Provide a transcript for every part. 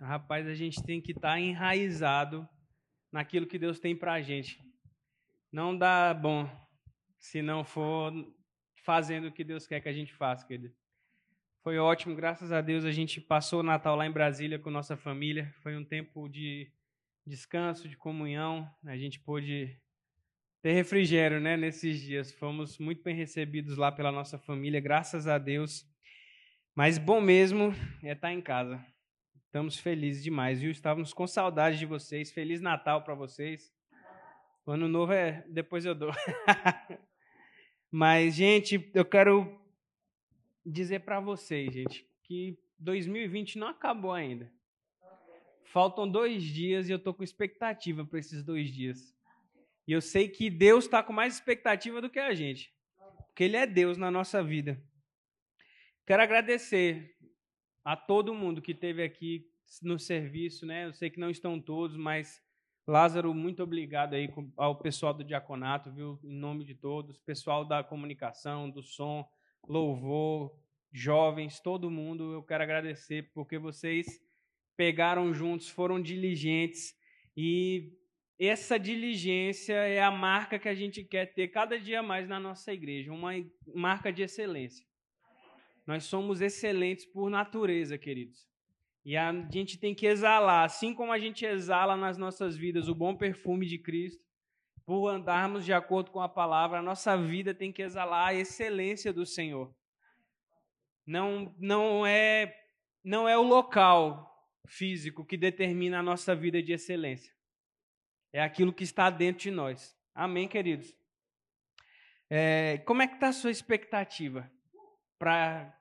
Rapaz, a gente tem que estar tá enraizado naquilo que Deus tem para a gente. Não dá bom se não for fazendo o que Deus quer que a gente faça, querido. Foi ótimo, graças a Deus a gente passou o Natal lá em Brasília com nossa família. Foi um tempo de descanso, de comunhão. A gente pôde ter refrigério, né, nesses dias. Fomos muito bem recebidos lá pela nossa família, graças a Deus. Mas bom mesmo é estar em casa. Estamos felizes demais, viu? Estávamos com saudade de vocês. Feliz Natal para vocês. O ano novo é depois eu dou. Mas gente, eu quero dizer para vocês, gente, que 2020 não acabou ainda. Faltam dois dias e eu estou com expectativa para esses dois dias. E eu sei que Deus está com mais expectativa do que a gente, porque Ele é Deus na nossa vida. Quero agradecer a todo mundo que esteve aqui no serviço, né? Eu sei que não estão todos, mas Lázaro, muito obrigado aí ao pessoal do diaconato, viu? Em nome de todos, pessoal da comunicação, do som, louvor, jovens, todo mundo, eu quero agradecer porque vocês pegaram juntos, foram diligentes e essa diligência é a marca que a gente quer ter cada dia mais na nossa igreja, uma marca de excelência. Nós somos excelentes por natureza, queridos. E a gente tem que exalar, assim como a gente exala nas nossas vidas o bom perfume de Cristo, por andarmos de acordo com a palavra, a nossa vida tem que exalar a excelência do Senhor. Não, não é não é o local físico que determina a nossa vida de excelência. É aquilo que está dentro de nós. Amém, queridos? É, como é que está a sua expectativa para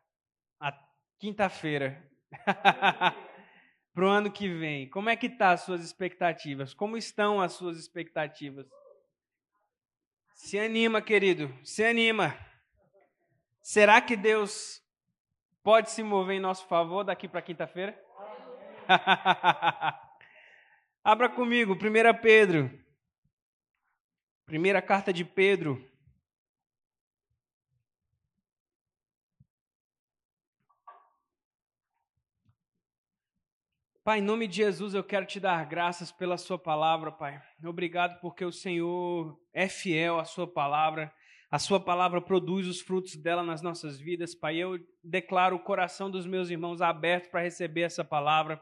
a quinta-feira? para o ano que vem? Como é que tá as suas expectativas? Como estão as suas expectativas? Se anima, querido, se anima. Será que Deus pode se mover em nosso favor daqui para quinta-feira? Abra comigo, 1 Pedro. Primeira carta de Pedro. Pai, em nome de Jesus, eu quero te dar graças pela Sua palavra, Pai. Obrigado porque o Senhor é fiel à Sua palavra. A Sua palavra produz os frutos dela nas nossas vidas, Pai. Eu declaro o coração dos meus irmãos aberto para receber essa palavra.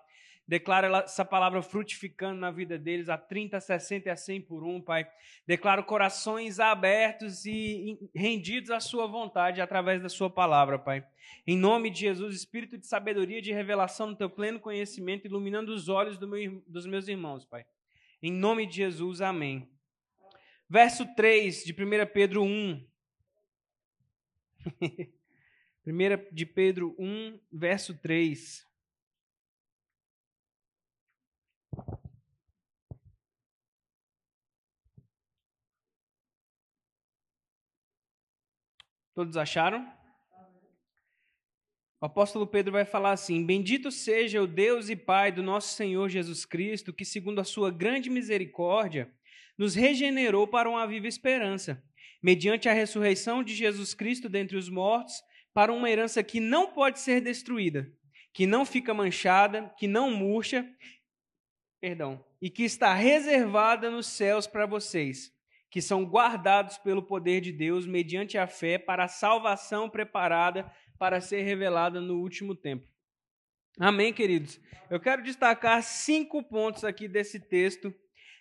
Declaro essa palavra frutificando na vida deles a 30, 60 e a 100 por um, Pai. Declaro corações abertos e rendidos à Sua vontade através da Sua palavra, Pai. Em nome de Jesus, Espírito de sabedoria e de revelação no Teu pleno conhecimento, iluminando os olhos do meu, dos meus irmãos, Pai. Em nome de Jesus, amém. Verso 3 de 1 Pedro 1. 1 de Pedro 1, verso 3. Todos acharam? O apóstolo Pedro vai falar assim: Bendito seja o Deus e Pai do nosso Senhor Jesus Cristo, que, segundo a sua grande misericórdia, nos regenerou para uma viva esperança, mediante a ressurreição de Jesus Cristo dentre os mortos, para uma herança que não pode ser destruída, que não fica manchada, que não murcha, perdão, e que está reservada nos céus para vocês que são guardados pelo poder de Deus mediante a fé para a salvação preparada para ser revelada no último tempo. Amém, queridos? Eu quero destacar cinco pontos aqui desse texto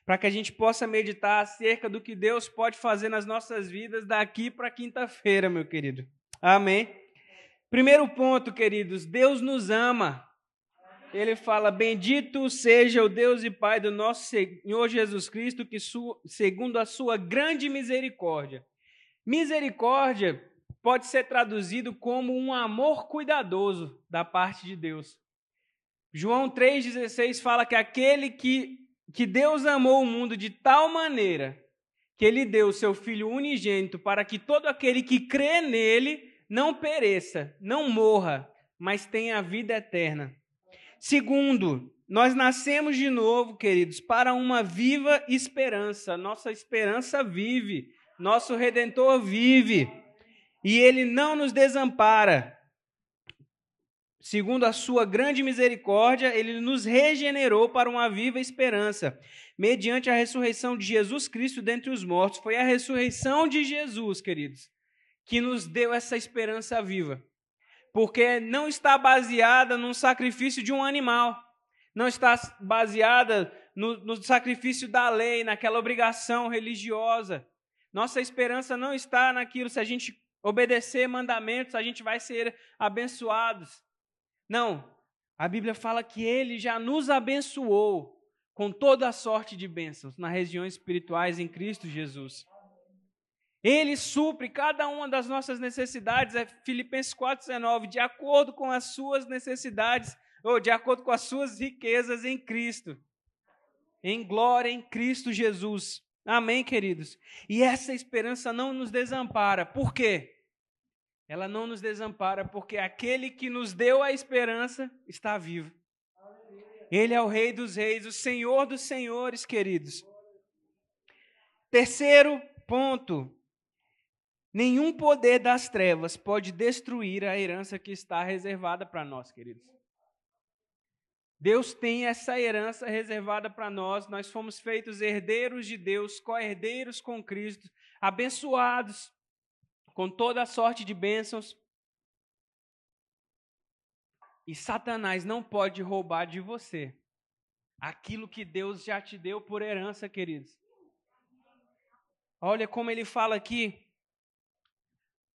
para que a gente possa meditar acerca do que Deus pode fazer nas nossas vidas daqui para quinta-feira, meu querido. Amém? Primeiro ponto, queridos, Deus nos ama ele fala: Bendito seja o Deus e Pai do nosso Senhor Jesus Cristo, que segundo a sua grande misericórdia. Misericórdia pode ser traduzido como um amor cuidadoso da parte de Deus. João 3,16 fala que aquele que, que Deus amou o mundo de tal maneira que ele deu o seu Filho unigênito para que todo aquele que crê nele não pereça, não morra, mas tenha a vida eterna. Segundo, nós nascemos de novo, queridos, para uma viva esperança. Nossa esperança vive, nosso redentor vive, e ele não nos desampara. segundo a sua grande misericórdia, ele nos regenerou para uma viva esperança, mediante a ressurreição de Jesus Cristo dentre os mortos. Foi a ressurreição de Jesus, queridos, que nos deu essa esperança viva. Porque não está baseada num sacrifício de um animal, não está baseada no, no sacrifício da lei, naquela obrigação religiosa. Nossa esperança não está naquilo, se a gente obedecer mandamentos, a gente vai ser abençoados. Não, a Bíblia fala que ele já nos abençoou com toda a sorte de bênçãos nas regiões espirituais em Cristo Jesus. Ele supre cada uma das nossas necessidades, é Filipenses 4,19, de acordo com as suas necessidades, ou de acordo com as suas riquezas em Cristo. Em glória em Cristo Jesus. Amém, queridos? E essa esperança não nos desampara. Por quê? Ela não nos desampara porque aquele que nos deu a esperança está vivo. Ele é o Rei dos Reis, o Senhor dos Senhores, queridos. Terceiro ponto. Nenhum poder das trevas pode destruir a herança que está reservada para nós, queridos. Deus tem essa herança reservada para nós. Nós fomos feitos herdeiros de Deus, co-herdeiros com Cristo, abençoados com toda a sorte de bênçãos. E Satanás não pode roubar de você aquilo que Deus já te deu por herança, queridos. Olha como ele fala aqui.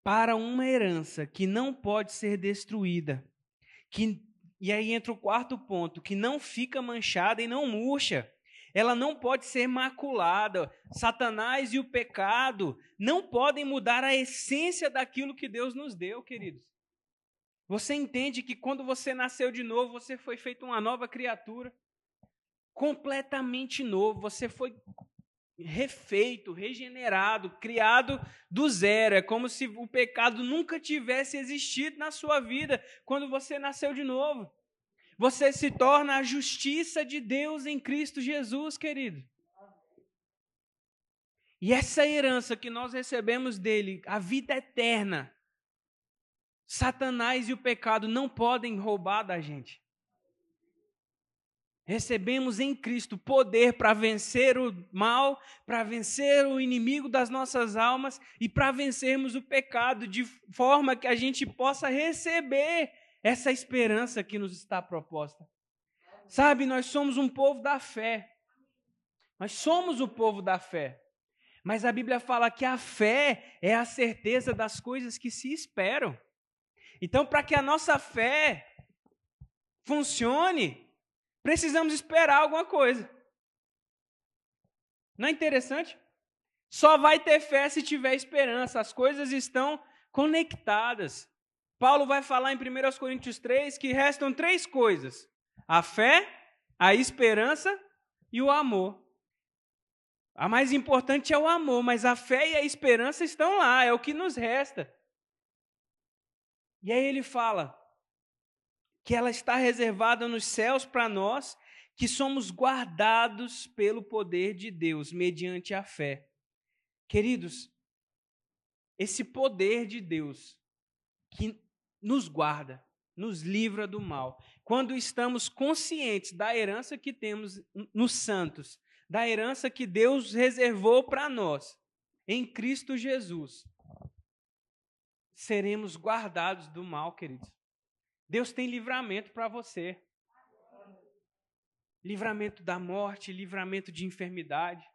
Para uma herança que não pode ser destruída, que, e aí entra o quarto ponto, que não fica manchada e não murcha ela não pode ser maculada. Satanás e o pecado não podem mudar a essência daquilo que Deus nos deu, queridos. Você entende que quando você nasceu de novo, você foi feito uma nova criatura, completamente novo, você foi refeito, regenerado, criado do zero. É como se o pecado nunca tivesse existido na sua vida quando você nasceu de novo. Você se torna a justiça de Deus em Cristo Jesus, querido. E essa herança que nós recebemos dele, a vida eterna, Satanás e o pecado não podem roubar da gente. Recebemos em Cristo poder para vencer o mal, para vencer o inimigo das nossas almas e para vencermos o pecado, de forma que a gente possa receber essa esperança que nos está proposta. Sabe, nós somos um povo da fé. Nós somos o povo da fé. Mas a Bíblia fala que a fé é a certeza das coisas que se esperam. Então, para que a nossa fé funcione, precisamos esperar alguma coisa. Não é interessante? Só vai ter fé se tiver esperança. As coisas estão conectadas. Paulo vai falar em 1 Coríntios 3 que restam três coisas: a fé, a esperança e o amor. A mais importante é o amor, mas a fé e a esperança estão lá, é o que nos resta. E aí ele fala que ela está reservada nos céus para nós, que somos guardados pelo poder de Deus mediante a fé. Queridos, esse poder de Deus que nos guarda, nos livra do mal. Quando estamos conscientes da herança que temos nos santos, da herança que Deus reservou para nós, em Cristo Jesus, seremos guardados do mal, queridos. Deus tem livramento para você. Livramento da morte, livramento de enfermidade.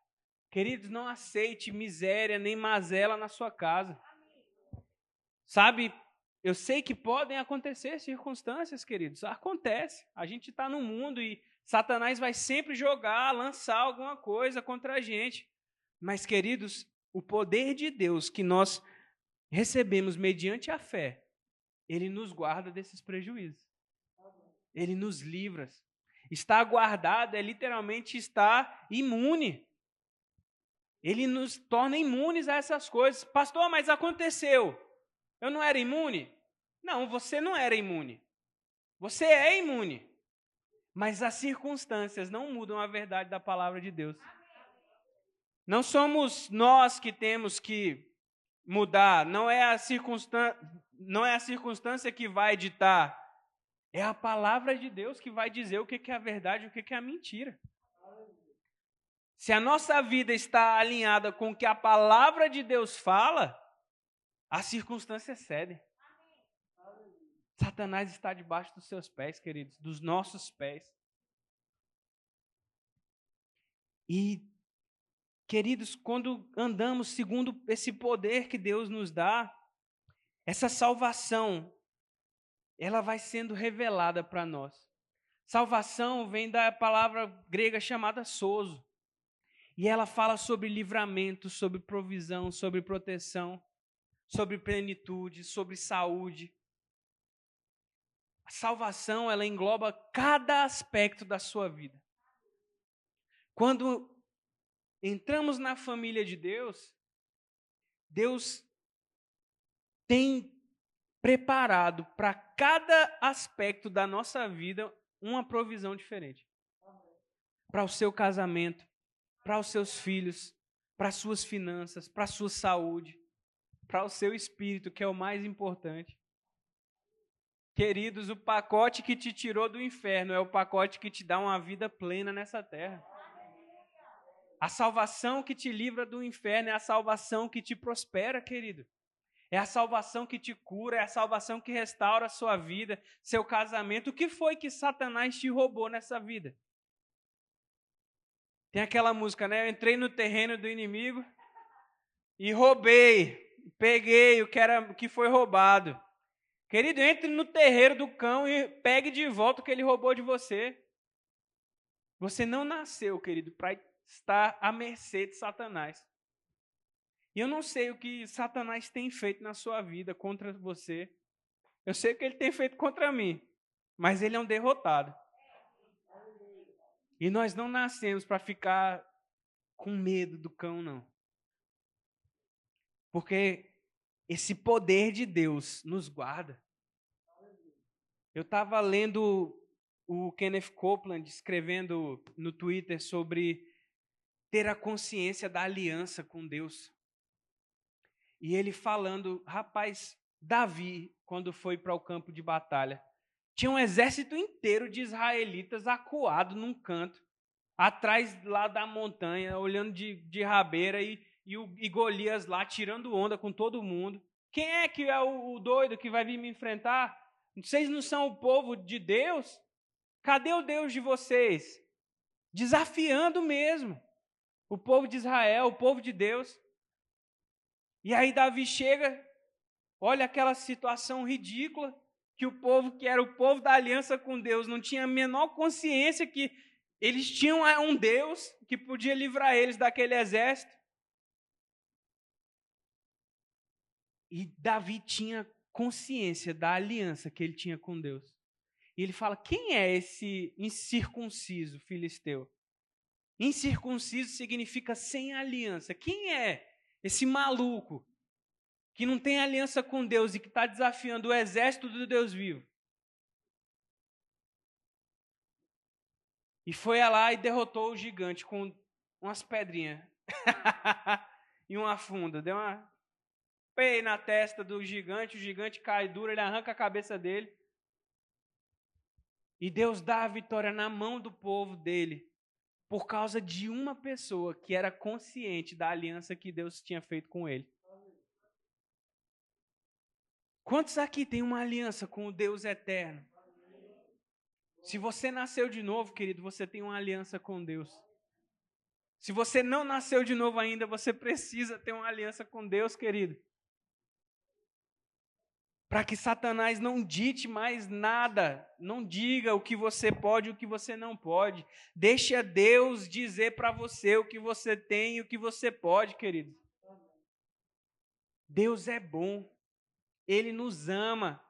Queridos, não aceite miséria nem mazela na sua casa. Sabe, eu sei que podem acontecer circunstâncias, queridos. Acontece. A gente está no mundo e Satanás vai sempre jogar, lançar alguma coisa contra a gente. Mas, queridos, o poder de Deus que nós recebemos mediante a fé, ele nos guarda desses prejuízos. Ele nos livra. Está guardado é literalmente estar imune. Ele nos torna imunes a essas coisas. Pastor, mas aconteceu. Eu não era imune? Não, você não era imune. Você é imune. Mas as circunstâncias não mudam a verdade da palavra de Deus. Não somos nós que temos que mudar, não é a circunstância, não é a circunstância que vai ditar É a palavra de Deus que vai dizer o que é a verdade e o que é a mentira. Se a nossa vida está alinhada com o que a palavra de Deus fala, as circunstâncias cedem. Satanás está debaixo dos seus pés, queridos, dos nossos pés. E, queridos, quando andamos segundo esse poder que Deus nos dá, essa salvação, ela vai sendo revelada para nós. Salvação vem da palavra grega chamada sozo. E ela fala sobre livramento, sobre provisão, sobre proteção, sobre plenitude, sobre saúde. A salvação, ela engloba cada aspecto da sua vida. Quando entramos na família de Deus, Deus tem preparado para cada aspecto da nossa vida uma provisão diferente. Para o seu casamento, para os seus filhos, para as suas finanças, para a sua saúde, para o seu espírito, que é o mais importante. Queridos, o pacote que te tirou do inferno é o pacote que te dá uma vida plena nessa terra. A salvação que te livra do inferno é a salvação que te prospera, querido. É a salvação que te cura, é a salvação que restaura a sua vida, seu casamento. O que foi que Satanás te roubou nessa vida? Tem aquela música, né? Eu entrei no terreno do inimigo e roubei, peguei o que era o que foi roubado. Querido, entre no terreiro do cão e pegue de volta o que ele roubou de você. Você não nasceu, querido, para está à mercê de Satanás. E eu não sei o que Satanás tem feito na sua vida contra você. Eu sei o que ele tem feito contra mim, mas ele é um derrotado. E nós não nascemos para ficar com medo do cão, não. Porque esse poder de Deus nos guarda. Eu estava lendo o Kenneth Copeland escrevendo no Twitter sobre ter a consciência da aliança com Deus. E ele falando, rapaz, Davi, quando foi para o campo de batalha, tinha um exército inteiro de israelitas acuado num canto, atrás lá da montanha, olhando de, de rabeira, e, e, o, e Golias lá tirando onda com todo mundo. Quem é que é o, o doido que vai vir me enfrentar? Vocês não são o povo de Deus? Cadê o Deus de vocês? Desafiando mesmo o povo de Israel, o povo de Deus. E aí Davi chega, olha aquela situação ridícula, que o povo que era o povo da aliança com Deus não tinha a menor consciência que eles tinham um Deus que podia livrar eles daquele exército. E Davi tinha consciência da aliança que ele tinha com Deus. E ele fala: quem é esse incircunciso filisteu? Incircunciso significa sem aliança. Quem é esse maluco que não tem aliança com Deus e que está desafiando o exército do Deus vivo? E foi lá e derrotou o gigante com umas pedrinhas e uma funda. Deu uma pei na testa do gigante, o gigante cai duro, ele arranca a cabeça dele. E Deus dá a vitória na mão do povo dele por causa de uma pessoa que era consciente da aliança que Deus tinha feito com ele. Quantos aqui tem uma aliança com o Deus eterno? Se você nasceu de novo, querido, você tem uma aliança com Deus. Se você não nasceu de novo ainda, você precisa ter uma aliança com Deus, querido para que Satanás não dite mais nada, não diga o que você pode e o que você não pode. Deixe Deus dizer para você o que você tem e o que você pode, querido. Deus é bom, Ele nos ama,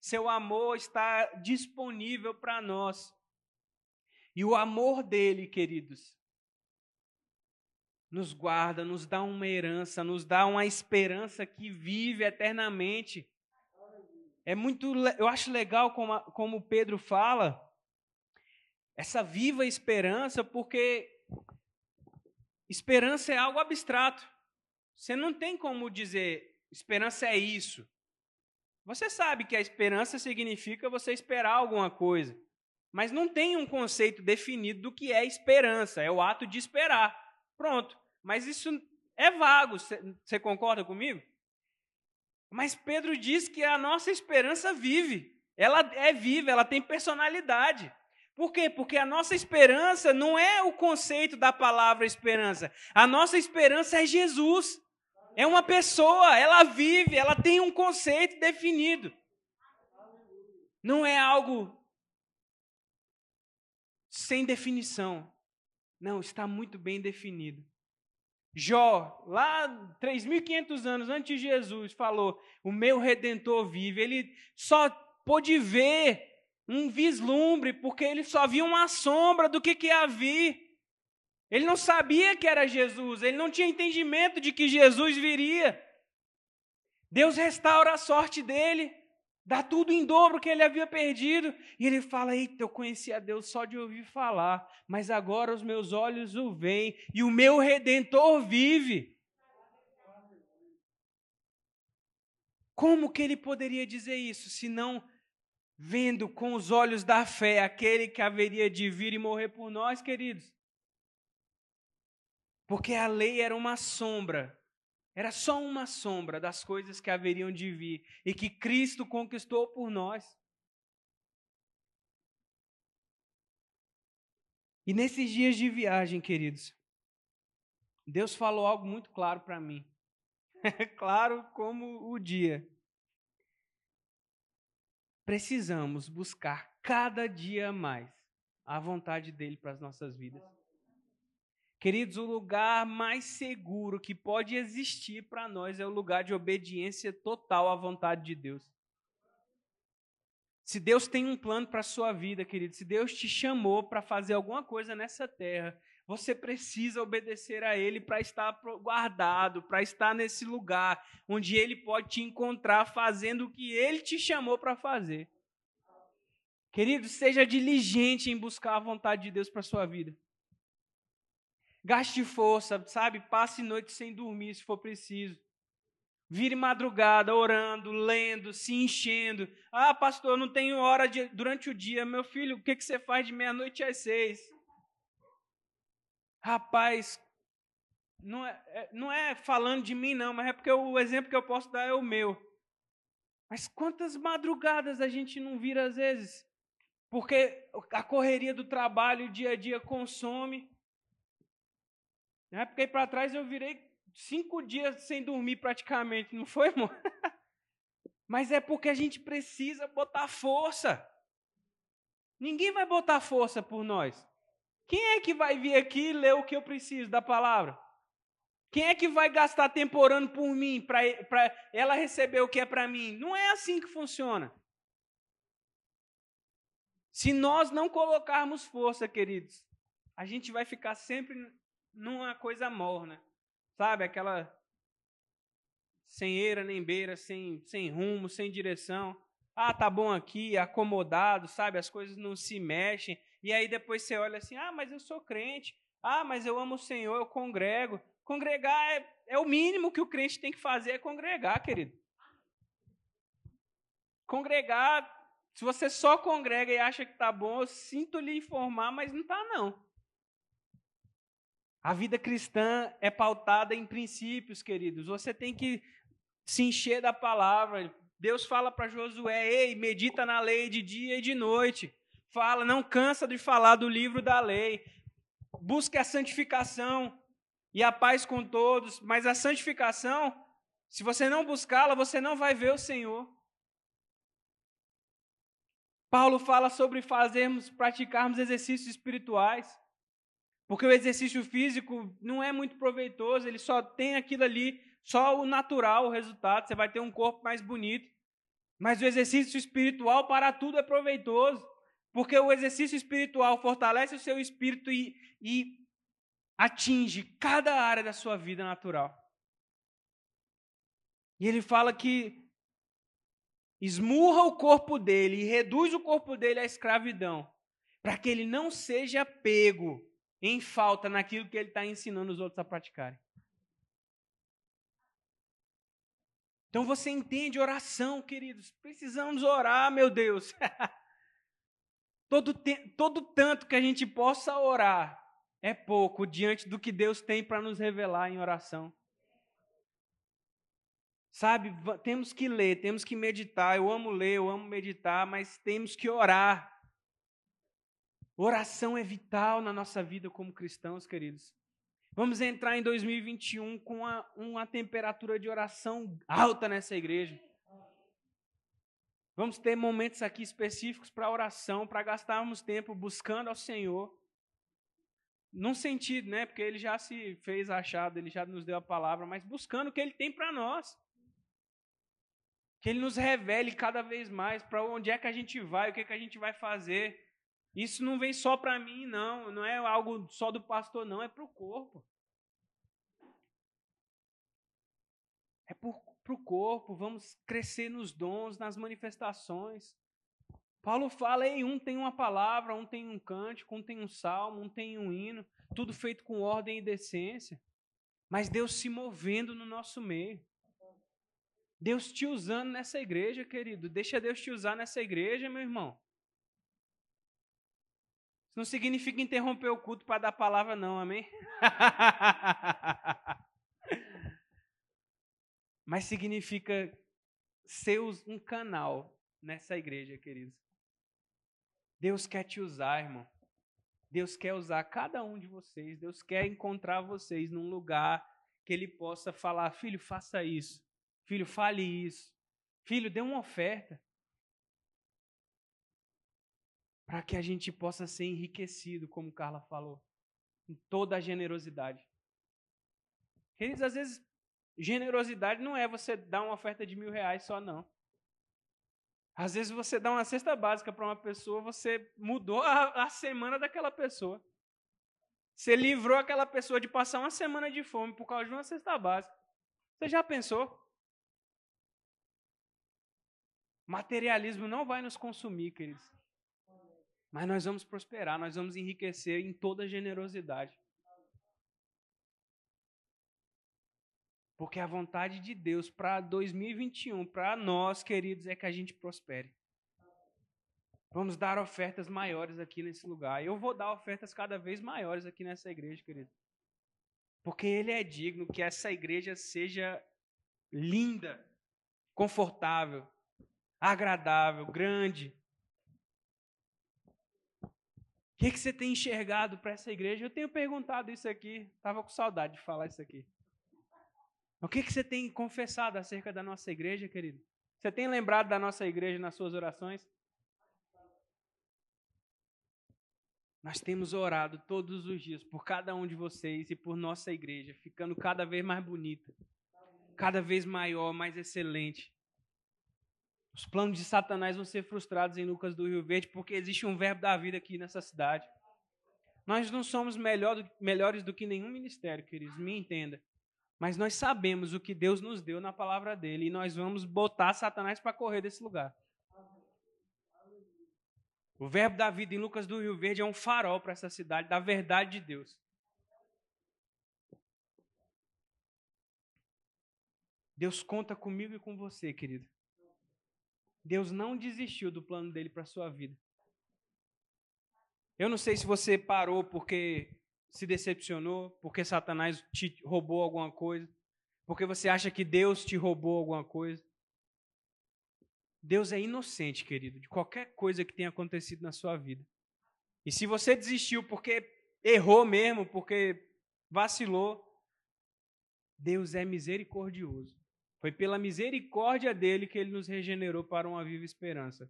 seu amor está disponível para nós. E o amor dele, queridos, nos guarda, nos dá uma herança, nos dá uma esperança que vive eternamente. É muito, eu acho legal como, como Pedro fala, essa viva esperança, porque esperança é algo abstrato. Você não tem como dizer, esperança é isso. Você sabe que a esperança significa você esperar alguma coisa. Mas não tem um conceito definido do que é esperança. É o ato de esperar. Pronto. Mas isso é vago. Você concorda comigo? Mas Pedro diz que a nossa esperança vive. Ela é viva, ela tem personalidade. Por quê? Porque a nossa esperança não é o conceito da palavra esperança. A nossa esperança é Jesus. É uma pessoa, ela vive, ela tem um conceito definido. Não é algo sem definição. Não, está muito bem definido. Jó, lá 3.500 anos antes de Jesus, falou: O meu redentor vive. Ele só pôde ver um vislumbre, porque ele só via uma sombra do que, que ia vir. Ele não sabia que era Jesus, ele não tinha entendimento de que Jesus viria. Deus restaura a sorte dele. Dá tudo em dobro que ele havia perdido. E ele fala: Eita, eu conhecia Deus só de ouvir falar, mas agora os meus olhos o veem e o meu redentor vive. Como que ele poderia dizer isso se não vendo com os olhos da fé aquele que haveria de vir e morrer por nós, queridos? Porque a lei era uma sombra era só uma sombra das coisas que haveriam de vir e que Cristo conquistou por nós. E nesses dias de viagem, queridos, Deus falou algo muito claro para mim. É claro como o dia. Precisamos buscar cada dia mais a vontade dele para as nossas vidas. Queridos, o lugar mais seguro que pode existir para nós é o lugar de obediência total à vontade de Deus. Se Deus tem um plano para a sua vida, querido, se Deus te chamou para fazer alguma coisa nessa terra, você precisa obedecer a Ele para estar guardado, para estar nesse lugar onde Ele pode te encontrar fazendo o que Ele te chamou para fazer. Querido, seja diligente em buscar a vontade de Deus para a sua vida. Gaste força, sabe? Passe noite sem dormir se for preciso. Vire madrugada orando, lendo, se enchendo. Ah, pastor, não tenho hora de, durante o dia. Meu filho, o que, que você faz de meia-noite às seis? Rapaz, não é, é, não é falando de mim, não, mas é porque o exemplo que eu posso dar é o meu. Mas quantas madrugadas a gente não vira às vezes? Porque a correria do trabalho, o dia a dia consome. Na época aí para trás eu virei cinco dias sem dormir praticamente, não foi, irmão? Mas é porque a gente precisa botar força. Ninguém vai botar força por nós. Quem é que vai vir aqui e ler o que eu preciso da palavra? Quem é que vai gastar tempo orando por mim, para ela receber o que é para mim? Não é assim que funciona. Se nós não colocarmos força, queridos, a gente vai ficar sempre numa coisa morna, sabe? Aquela sem eira nem beira, sem, sem rumo, sem direção. Ah, tá bom aqui, acomodado, sabe? As coisas não se mexem. E aí depois você olha assim: ah, mas eu sou crente. Ah, mas eu amo o Senhor, eu congrego. Congregar é, é o mínimo que o crente tem que fazer, é congregar, querido. Congregar, se você só congrega e acha que tá bom, eu sinto lhe informar, mas não tá não. A vida cristã é pautada em princípios, queridos. Você tem que se encher da palavra. Deus fala para Josué: ei, medita na lei de dia e de noite. Fala, não cansa de falar do livro da lei. Busque a santificação e a paz com todos. Mas a santificação, se você não buscá-la, você não vai ver o Senhor. Paulo fala sobre fazermos, praticarmos exercícios espirituais. Porque o exercício físico não é muito proveitoso, ele só tem aquilo ali, só o natural, o resultado. Você vai ter um corpo mais bonito. Mas o exercício espiritual, para tudo, é proveitoso. Porque o exercício espiritual fortalece o seu espírito e, e atinge cada área da sua vida natural. E ele fala que esmurra o corpo dele e reduz o corpo dele à escravidão, para que ele não seja pego em falta naquilo que ele está ensinando os outros a praticarem. Então você entende oração, queridos. Precisamos orar, meu Deus. todo, todo tanto que a gente possa orar é pouco diante do que Deus tem para nos revelar em oração. Sabe, temos que ler, temos que meditar. Eu amo ler, eu amo meditar, mas temos que orar. Oração é vital na nossa vida como cristãos, queridos. Vamos entrar em 2021 com uma, uma temperatura de oração alta nessa igreja. Vamos ter momentos aqui específicos para oração, para gastarmos tempo buscando ao Senhor. Num sentido, né? Porque ele já se fez achado, ele já nos deu a palavra, mas buscando o que ele tem para nós. Que ele nos revele cada vez mais para onde é que a gente vai, o que, é que a gente vai fazer. Isso não vem só para mim, não. Não é algo só do pastor, não. É para o corpo. É para o corpo. Vamos crescer nos dons, nas manifestações. Paulo fala: em um tem uma palavra, um tem um cântico, um tem um salmo, um tem um hino. Tudo feito com ordem e decência. Mas Deus se movendo no nosso meio. Deus te usando nessa igreja, querido. Deixa Deus te usar nessa igreja, meu irmão. Isso não significa interromper o culto para dar palavra, não, amém? Mas significa ser um canal nessa igreja, queridos. Deus quer te usar, irmão. Deus quer usar cada um de vocês. Deus quer encontrar vocês num lugar que Ele possa falar: filho, faça isso. Filho, fale isso. Filho, dê uma oferta para que a gente possa ser enriquecido, como Carla falou, em toda a generosidade. Queridos, às vezes, generosidade não é você dar uma oferta de mil reais só, não. Às vezes você dá uma cesta básica para uma pessoa, você mudou a, a, semana daquela pessoa. Você livrou aquela pessoa de passar uma semana de fome por causa de uma cesta básica. Você já pensou? Materialismo não vai nos consumir, queridos. Mas nós vamos prosperar, nós vamos enriquecer em toda generosidade. Porque a vontade de Deus para 2021, para nós, queridos, é que a gente prospere. Vamos dar ofertas maiores aqui nesse lugar. Eu vou dar ofertas cada vez maiores aqui nessa igreja, querido. Porque Ele é digno que essa igreja seja linda, confortável, agradável, grande, que, que você tem enxergado para essa igreja? Eu tenho perguntado isso aqui, estava com saudade de falar isso aqui. O que, que você tem confessado acerca da nossa igreja, querido? Você tem lembrado da nossa igreja nas suas orações? Nós temos orado todos os dias por cada um de vocês e por nossa igreja, ficando cada vez mais bonita, cada vez maior, mais excelente. Os planos de Satanás vão ser frustrados em Lucas do Rio Verde porque existe um verbo da vida aqui nessa cidade. Nós não somos melhor melhores do que nenhum ministério, queridos, me entenda. Mas nós sabemos o que Deus nos deu na palavra dele e nós vamos botar Satanás para correr desse lugar. O verbo da vida em Lucas do Rio Verde é um farol para essa cidade da verdade de Deus. Deus conta comigo e com você, querido. Deus não desistiu do plano dele para a sua vida. Eu não sei se você parou porque se decepcionou, porque Satanás te roubou alguma coisa, porque você acha que Deus te roubou alguma coisa. Deus é inocente, querido, de qualquer coisa que tenha acontecido na sua vida. E se você desistiu porque errou mesmo, porque vacilou, Deus é misericordioso. Foi pela misericórdia dele que ele nos regenerou para uma viva esperança.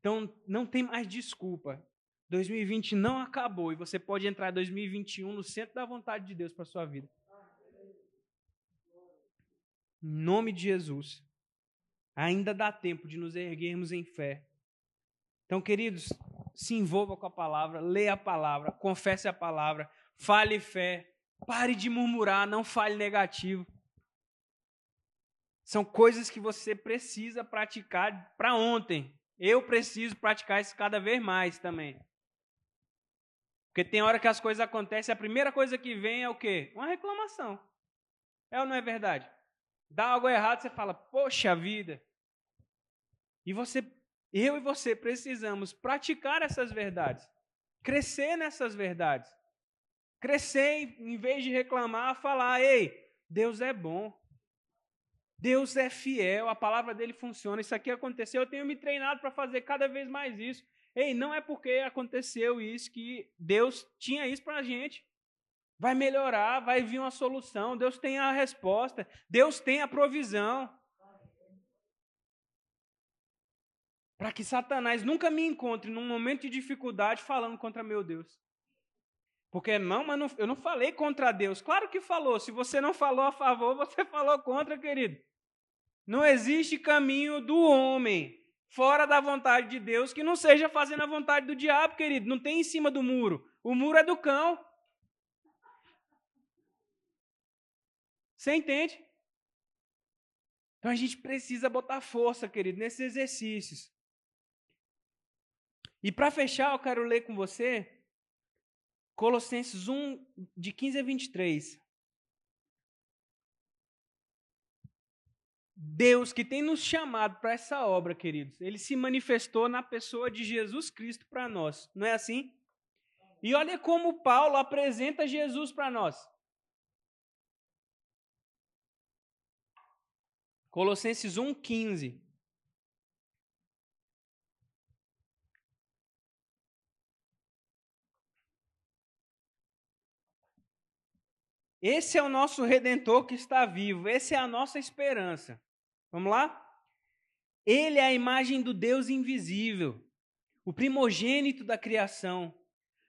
Então, não tem mais desculpa. 2020 não acabou e você pode entrar em 2021 no centro da vontade de Deus para sua vida. Em nome de Jesus. Ainda dá tempo de nos erguermos em fé. Então, queridos, se envolva com a palavra, leia a palavra, confesse a palavra, fale fé, Pare de murmurar, não fale negativo. São coisas que você precisa praticar para ontem. Eu preciso praticar isso cada vez mais também. Porque tem hora que as coisas acontecem, a primeira coisa que vem é o quê? Uma reclamação. É ou não é verdade? dá algo errado, você fala, poxa vida. E você, eu e você precisamos praticar essas verdades, crescer nessas verdades. Crescer, em vez de reclamar, falar: ei, Deus é bom. Deus é fiel, a palavra dele funciona. Isso aqui aconteceu, eu tenho me treinado para fazer cada vez mais isso. Ei, não é porque aconteceu isso que Deus tinha isso para a gente. Vai melhorar, vai vir uma solução. Deus tem a resposta, Deus tem a provisão. Para que Satanás nunca me encontre num momento de dificuldade falando contra meu Deus. Porque não, mas não, eu não falei contra Deus. Claro que falou. Se você não falou a favor, você falou contra, querido. Não existe caminho do homem fora da vontade de Deus que não seja fazendo a vontade do diabo, querido. Não tem em cima do muro. O muro é do cão. Você entende? Então a gente precisa botar força, querido, nesses exercícios. E para fechar, eu quero ler com você Colossenses 1, de 15 a 23. Deus que tem nos chamado para essa obra, queridos, ele se manifestou na pessoa de Jesus Cristo para nós, não é assim? E olha como Paulo apresenta Jesus para nós. Colossenses 1,15. Esse é o nosso redentor que está vivo, essa é a nossa esperança. Vamos lá? Ele é a imagem do Deus invisível, o primogênito da criação.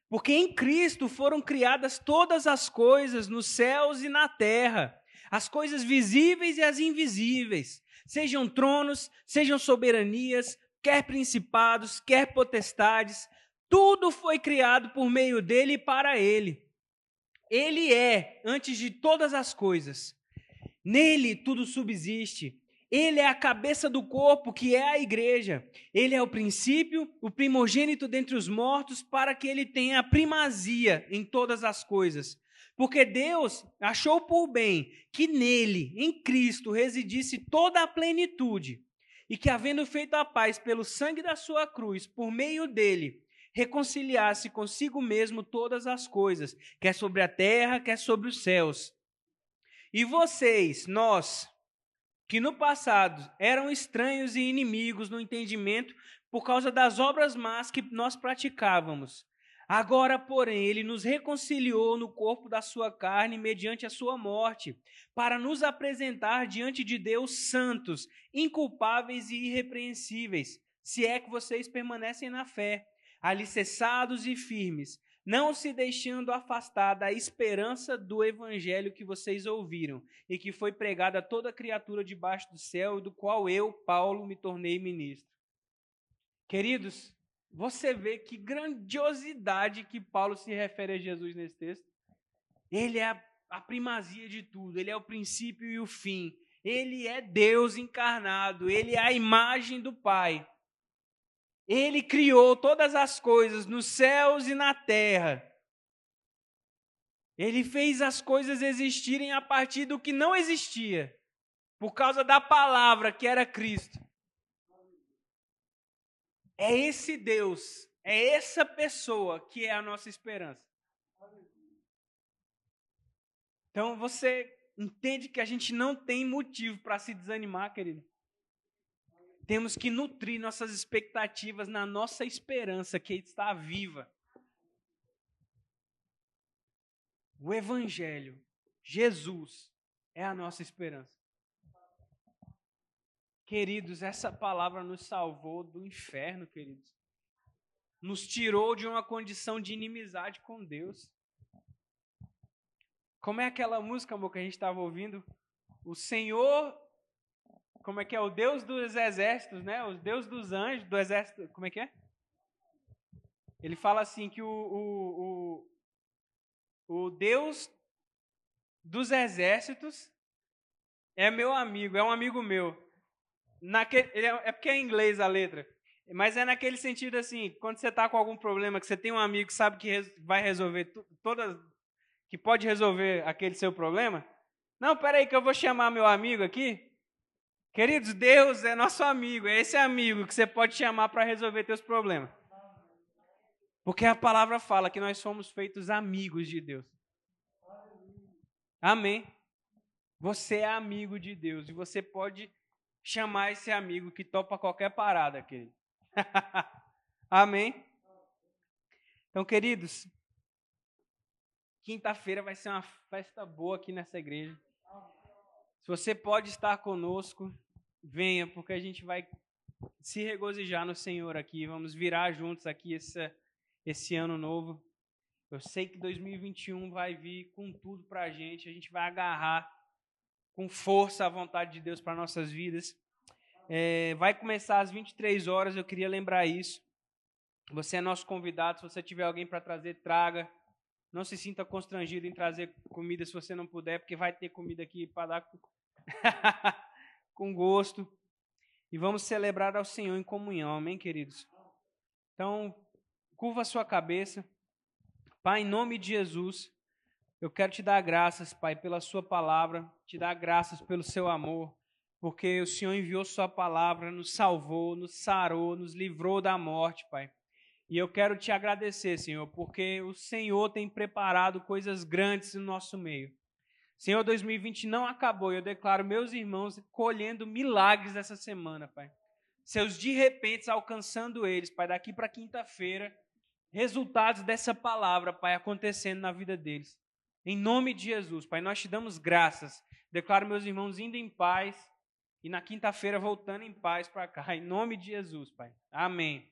Porque em Cristo foram criadas todas as coisas nos céus e na terra, as coisas visíveis e as invisíveis, sejam tronos, sejam soberanias, quer principados, quer potestades, tudo foi criado por meio dele e para ele. Ele é antes de todas as coisas. Nele tudo subsiste. Ele é a cabeça do corpo, que é a igreja. Ele é o princípio, o primogênito dentre os mortos, para que ele tenha primazia em todas as coisas. Porque Deus achou por bem que nele, em Cristo, residisse toda a plenitude, e que, havendo feito a paz pelo sangue da sua cruz, por meio dele, reconciliasse consigo mesmo todas as coisas, quer sobre a terra, quer sobre os céus. E vocês, nós, que no passado eram estranhos e inimigos no entendimento por causa das obras más que nós praticávamos, Agora, porém, ele nos reconciliou no corpo da sua carne mediante a sua morte, para nos apresentar diante de Deus santos, inculpáveis e irrepreensíveis, se é que vocês permanecem na fé alicerçados e firmes, não se deixando afastar da esperança do evangelho que vocês ouviram e que foi pregado a toda criatura debaixo do céu, do qual eu, Paulo, me tornei ministro. Queridos, você vê que grandiosidade que Paulo se refere a Jesus nesse texto. Ele é a, a primazia de tudo, ele é o princípio e o fim. Ele é Deus encarnado, ele é a imagem do Pai. Ele criou todas as coisas nos céus e na terra. Ele fez as coisas existirem a partir do que não existia, por causa da palavra que era Cristo. É esse Deus, é essa pessoa que é a nossa esperança. Então você entende que a gente não tem motivo para se desanimar, querido. Temos que nutrir nossas expectativas na nossa esperança que está viva. O Evangelho, Jesus, é a nossa esperança. Queridos, essa palavra nos salvou do inferno, queridos. Nos tirou de uma condição de inimizade com Deus. Como é aquela música, amor, que a gente estava ouvindo? O Senhor como é que é? O Deus dos exércitos, né? O Deus dos anjos, do exército. Como é que é? Ele fala assim que o, o, o, o Deus dos exércitos é meu amigo, é um amigo meu. Naquele, é, é porque é em inglês a letra. Mas é naquele sentido assim, quando você está com algum problema, que você tem um amigo que sabe que vai resolver todas, que pode resolver aquele seu problema, Não, peraí que eu vou chamar meu amigo aqui. Queridos, Deus é nosso amigo, é esse amigo que você pode chamar para resolver teus problemas. Porque a palavra fala que nós somos feitos amigos de Deus. Amém. Você é amigo de Deus e você pode chamar esse amigo que topa qualquer parada, querido. Amém. Então, queridos, quinta-feira vai ser uma festa boa aqui nessa igreja. Se você pode estar conosco, venha, porque a gente vai se regozijar no Senhor aqui. Vamos virar juntos aqui esse, esse ano novo. Eu sei que 2021 vai vir com tudo para a gente. A gente vai agarrar com força a vontade de Deus para nossas vidas. É, vai começar às 23 horas. Eu queria lembrar isso. Você é nosso convidado. Se você tiver alguém para trazer, traga. Não se sinta constrangido em trazer comida se você não puder, porque vai ter comida aqui para dar com gosto. E vamos celebrar ao Senhor em comunhão, amém, queridos? Então, curva a sua cabeça. Pai, em nome de Jesus, eu quero te dar graças, Pai, pela Sua palavra, te dar graças pelo Seu amor, porque o Senhor enviou Sua palavra, nos salvou, nos sarou, nos livrou da morte, Pai. E eu quero te agradecer, Senhor, porque o Senhor tem preparado coisas grandes no nosso meio. Senhor, 2020 não acabou. Eu declaro meus irmãos colhendo milagres essa semana, Pai. Seus de repente alcançando eles, Pai, daqui para quinta-feira. Resultados dessa palavra, Pai, acontecendo na vida deles. Em nome de Jesus, Pai, nós te damos graças. Declaro meus irmãos indo em paz e na quinta-feira voltando em paz para cá. Em nome de Jesus, Pai. Amém.